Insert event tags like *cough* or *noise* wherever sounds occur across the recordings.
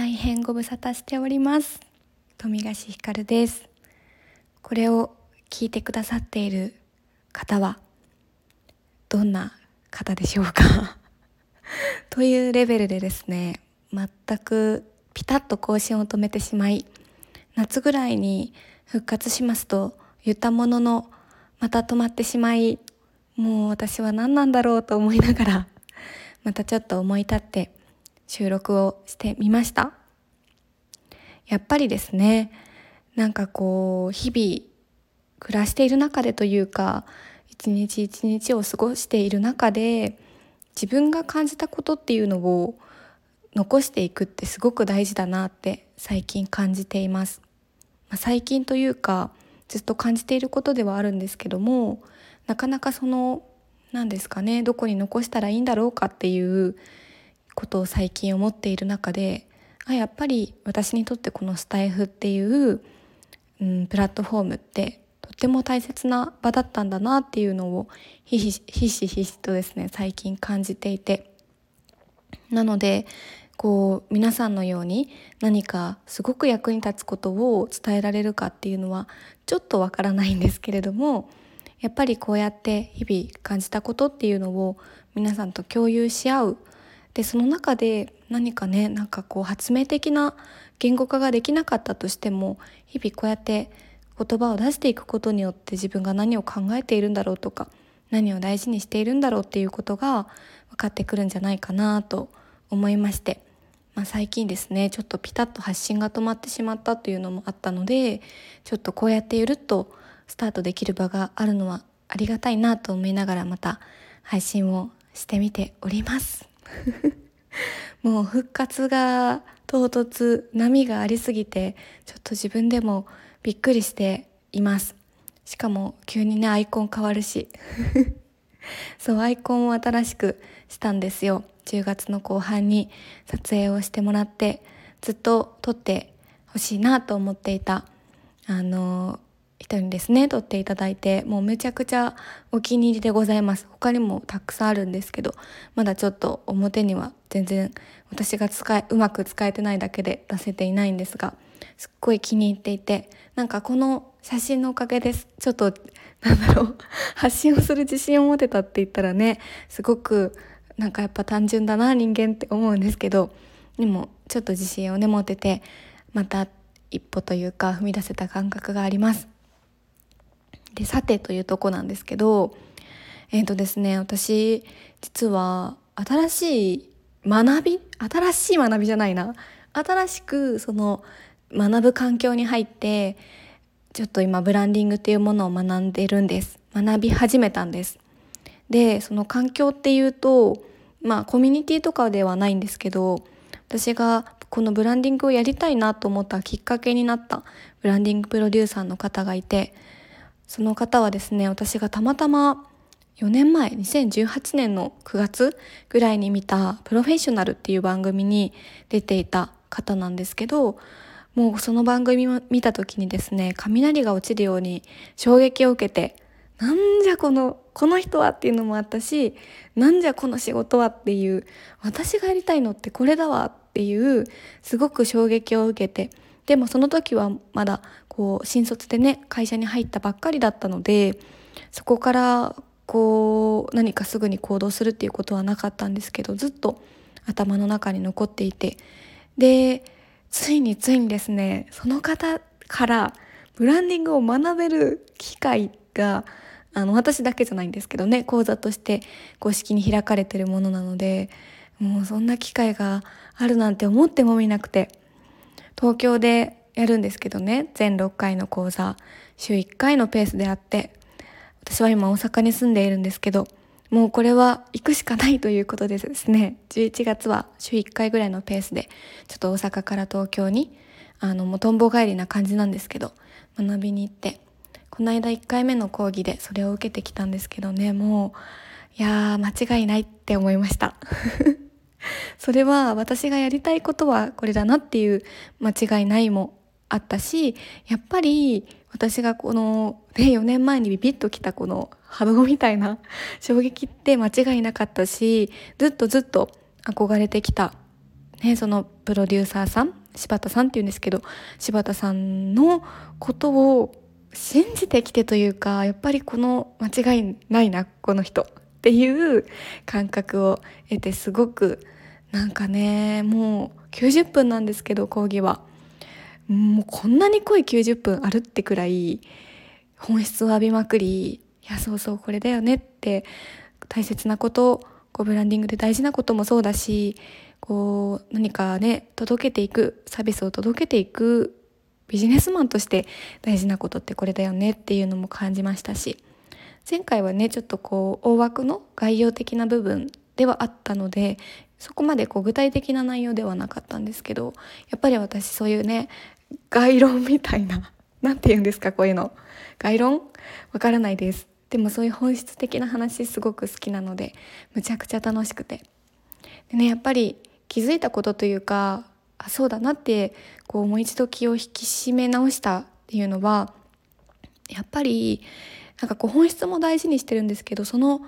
大変ご無沙汰しております。富樫ひかるです。これを聞いてくださっている方はどんな方でしょうか？*laughs* というレベルでですね全くピタッと更新を止めてしまい夏ぐらいに復活しますと言ったもののまた止まってしまいもう私は何なんだろうと思いながらまたちょっと思い立って収録をしてみました？やっぱりですねなんかこう日々暮らしている中でというか一日一日を過ごしている中で自分が感じたことっていうのを残していくってすごく大事だなって最近感じています、まあ、最近というかずっと感じていることではあるんですけどもなかなかその何ですかねどこに残したらいいんだろうかっていうことを最近思っている中であやっぱり私にとってこのスタイフっていう、うん、プラットフォームってとっても大切な場だったんだなっていうのをひしひしひしとですね最近感じていて。なのでこう皆さんのように何かすごく役に立つことを伝えられるかっていうのはちょっとわからないんですけれどもやっぱりこうやって日々感じたことっていうのを皆さんと共有し合うでその中で何かねなんかこう発明的な言語化ができなかったとしても日々こうやって言葉を出していくことによって自分が何を考えているんだろうとか何を大事にしているんだろうっていうことが分かってくるんじゃないかなと思いまして、まあ、最近ですねちょっとピタッと発信が止まってしまったというのもあったのでちょっとこうやってゆるっとスタートできる場があるのはありがたいなと思いながらまた配信をしてみております。*laughs* もう復活が唐突波がありすぎてちょっと自分でもびっくりしています。しかも急にねアイコン変わるし。*laughs* そうアイコンを新しくしたんですよ。10月の後半に撮影をしてもらってずっと撮ってほしいなと思っていた。あの人にですね撮っていただいて。もうめちゃくちゃお気に入りでございます。他にもたくさんあるんですけどまだちょっと表には全然私が使えうまく使えてないだけで出せていないんですがすっごい気に入っていてなんかこの写真のおかげです。ちょっとなんだろう。*laughs* 発信をする自信を持てたって言ったらねすごくなんかやっぱ単純だな人間って思うんですけどでもちょっと自信をね持ててまた一歩というか踏み出せた感覚があります。でさてというとこなんですけどえっ、ー、とですね私実は新しい学び新しい学びじゃないな。新しくその学ぶ環境に入ってちょっと今ブランディングっていうものを学んでるんです。学び始めたんです。でその環境っていうとまあコミュニティとかではないんですけど私がこのブランディングをやりたいなと思ったきっかけになったブランディングプロデューサーの方がいてその方はですね私がたまたま4年前2018年の9月ぐらいに見た「プロフェッショナル」っていう番組に出ていた方なんですけどもうその番組を見た時にですね雷が落ちるように衝撃を受けてなんじゃこのこの人はっていうのもあったしなんじゃこの仕事はっていう私がやりたいのってこれだわっていうすごく衝撃を受けてでもその時はまだこう新卒でね会社に入ったばっかりだったのでそこからこう何かすぐに行動するっていうことはなかったんですけどずっと頭の中に残っていて。でついについにですねその方からブランディングを学べる機会があの私だけじゃないんですけどね講座として公式に開かれてるものなのでもうそんな機会があるなんて思ってもみなくて東京でやるんですけどね。全6回の講座週1回のペースであって私は今大阪に住んでいるんですけどもうこれは行くしかないということでですね。11月は週1回ぐらいのペースでちょっと大阪から東京にあのもうとんぼ帰りな感じなんですけど学びに行ってこの間1回目の講義でそれを受けてきたんですけどね。もういやー間違いないって思いました。*laughs* それは私がやりたいことはこれだなっていう間違いないもあったしやっぱり私がこの、ね、4年前にビビッときたこの波動みたいな *laughs* 衝撃って間違いなかったしずっとずっと憧れてきたね、そのプロデューサーさん柴田さんっていうんですけど柴田さんのことを信じてきてというかやっぱりこの間違いないなこの人っていう感覚を得てすごくなんかねもう90分なんですけど講義は。もうこんなに濃い90分あるってくらい本質を浴びまくりいやそうそうこれだよねって大切なことこうブランディングで大事なこともそうだしこう何かね届けていくサービスを届けていくビジネスマンとして大事なことってこれだよねっていうのも感じましたし前回はねちょっとこう大枠の概要的な部分ではあったのでそこまでこう具体的な内容ではなかったんですけどやっぱり私そういうね概論みたいな *laughs* 何て言うんですかこういうの。概論？わからないです。でもそういう本質的な話すごく好きなのでむちゃくちゃ楽しくて。でねやっぱり気づいたことというかあそうだなってこうもう一度気を引き締め直したっていうのはやっぱりなんかこう本質も大事にしてるんですけどその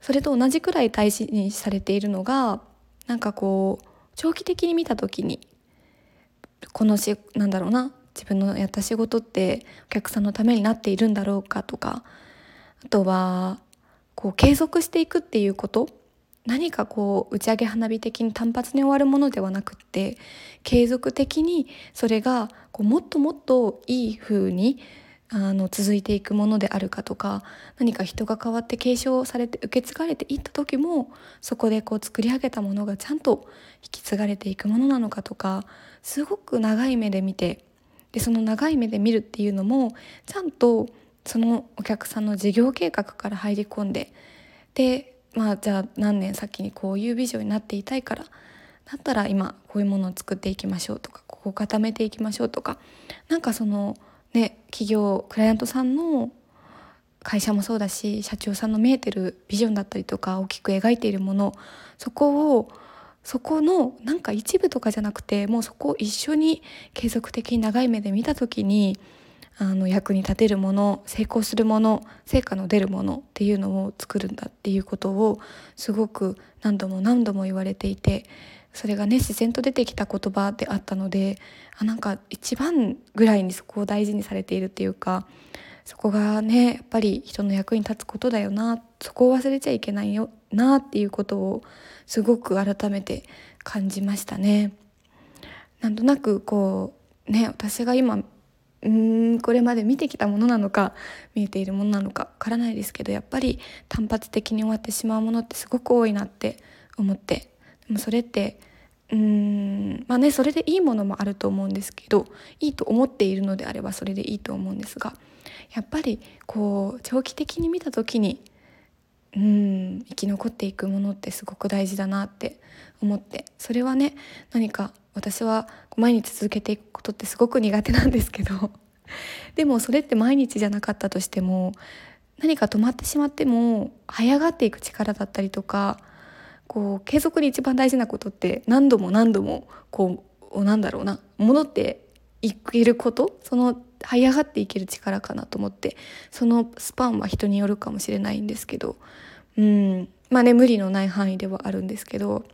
それと同じくらい大事にされているのがなんかこう長期的に見た時にこのしなんだろうな自分のやった仕事ってお客さんのためになっているんだろうかとかあとはこう継続していくっていうこと何かこう打ち上げ花火的に単発に終わるものではなくって継続的にそれがこうもっともっといい風にあの続いていくものであるかとか何か人が変わって継承されて受け継がれていった時もそこでこう作り上げたものがちゃんと引き継がれていくものなのかとかすごく長い目で見てでその長い目で見るっていうのもちゃんとそのお客さんの事業計画から入り込んででまあじゃあ何年先にこういうビジョンになっていたいからだったら今こういうものを作っていきましょうとかここを固めていきましょうとかなんかそのね企業クライアントさんの会社もそうだし社長さんの見えてるビジョンだったりとか大きく描いているものそこをそこのなんか一部とかじゃなくてもうそこを一緒に継続的に長い目で見た時にあの役に立てるもの成功するもの成果の出るものっていうのを作るんだっていうことをすごく何度も何度も言われていてそれがね自然と出てきた言葉であったのであなんか一番ぐらいにそこを大事にされているっていうかそこがねやっぱり人の役に立つことだよなそこを忘れちゃいけないよなっていうことをすごく改めて感じましたね。なんとなくこうね私が今うんこれまで見てきたものなのか見えているものなのかわからないですけどやっぱり単発的に終わってしまうものってすごく多いなって思ってでもそれってうんまあねそれでいいものもあると思うんですけどいいと思っているのであればそれでいいと思うんですがやっぱりこう長期的に見た時にうん生き残っていくものってすごく大事だなって思ってそれはね何か私は毎日続けていくことってすごく苦手なんですけど *laughs* でもそれって毎日じゃなかったとしても何か止まってしまっても這い上がっていく力だったりとかこう継続に一番大事なことって何度も何度もこうなんだろうな戻っていけることその這い上がっていける力かなと思ってそのスパンは人によるかもしれないんですけどうんまあね無理のない範囲ではあるんですけど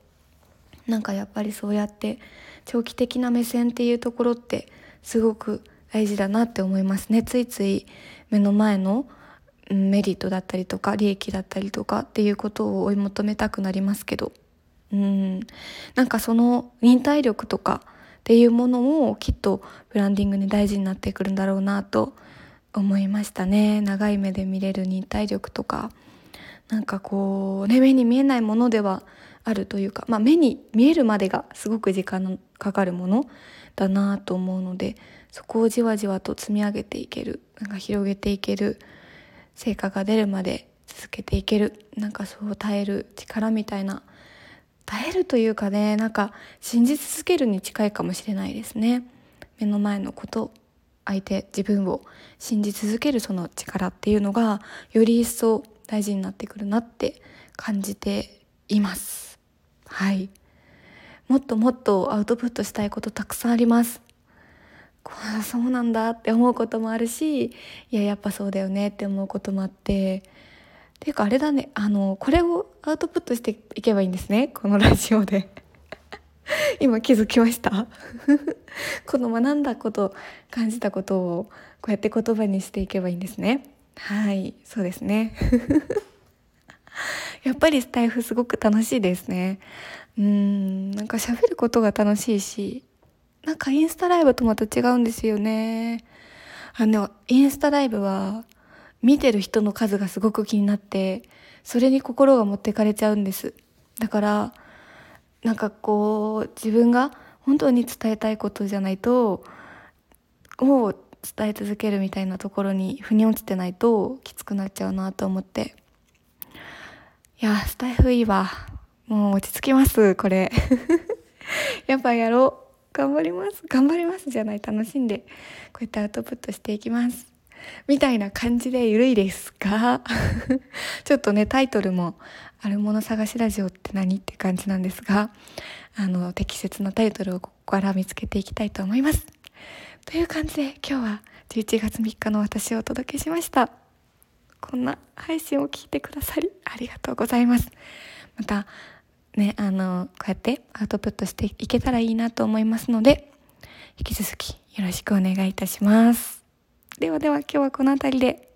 なんかやっぱりそうやって長期的な目線っていうところってすごく大事だなって思いますね。ついつい目の前のメリットだったりとか利益だったりとかっていうことを追い求めたくなりますけど。うん。なんかその忍耐力とかっていうものもきっとブランディングに大事になってくるんだろうなと思いましたね。長い目で見れる忍耐力とか。なんかこうね目に見えないものではあるというか、まあ、目に見えるまでがすごく時間のかかるものだなと思うのでそこをじわじわと積み上げていけるなんか広げていける成果が出るまで続けていける。なんかそう耐える力みたいな。耐えるというかねなんか信じ続けるに近いかもしれないですね。目の前のこと相手自分を信じ続けるその力っていうのがより一層大事になってくるなって感じています。はい。もっともっとアウトプットしたいことたくさんあります。こ *laughs* うそうなんだって思うこともあるしいややっぱそうだよねって思うこともあってっていうかあれだねあのこれをアウトプットしていけばいいんですねこのラジオで。*laughs* 今気づきました。*laughs* この学んだこと感じたことをこうやって言葉にしていけばいいんですね。はいそうですね。やっぱりスタイフすごく楽しいですね。うんなんか喋ることが楽しいしなんかインスタライブとまた違うんですよね。あのインスタライブは見てる人の数がすごく気になってそれに心が持ってかれちゃうんです。だからなんかこう自分が本当に伝えたいことじゃないとを伝え続けるみたいなところに腑に落ちてないときつくなっちゃうなと思って。いやスタイフいいわ。もう落ち着きますこれ。*laughs* やっぱやろう。頑張ります頑張りますじゃない楽しんでこうやってアウトプットしていきますみたいな感じでゆるいですが *laughs* ちょっとねタイトルも「あるもの探しラジオって何?」って感じなんですがあの適切なタイトルをここから見つけていきたいと思います。という感じで今日は11月3日の私をお届けしました。こんな配信を聞いてくださりありがとうございます。またねあのこうやってアウトプットしていけたらいいなと思いますので引き続きよろしくお願いいたします。ではでは今日はこの辺りで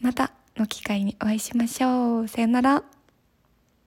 またの機会にお会いしましょう。さよなら。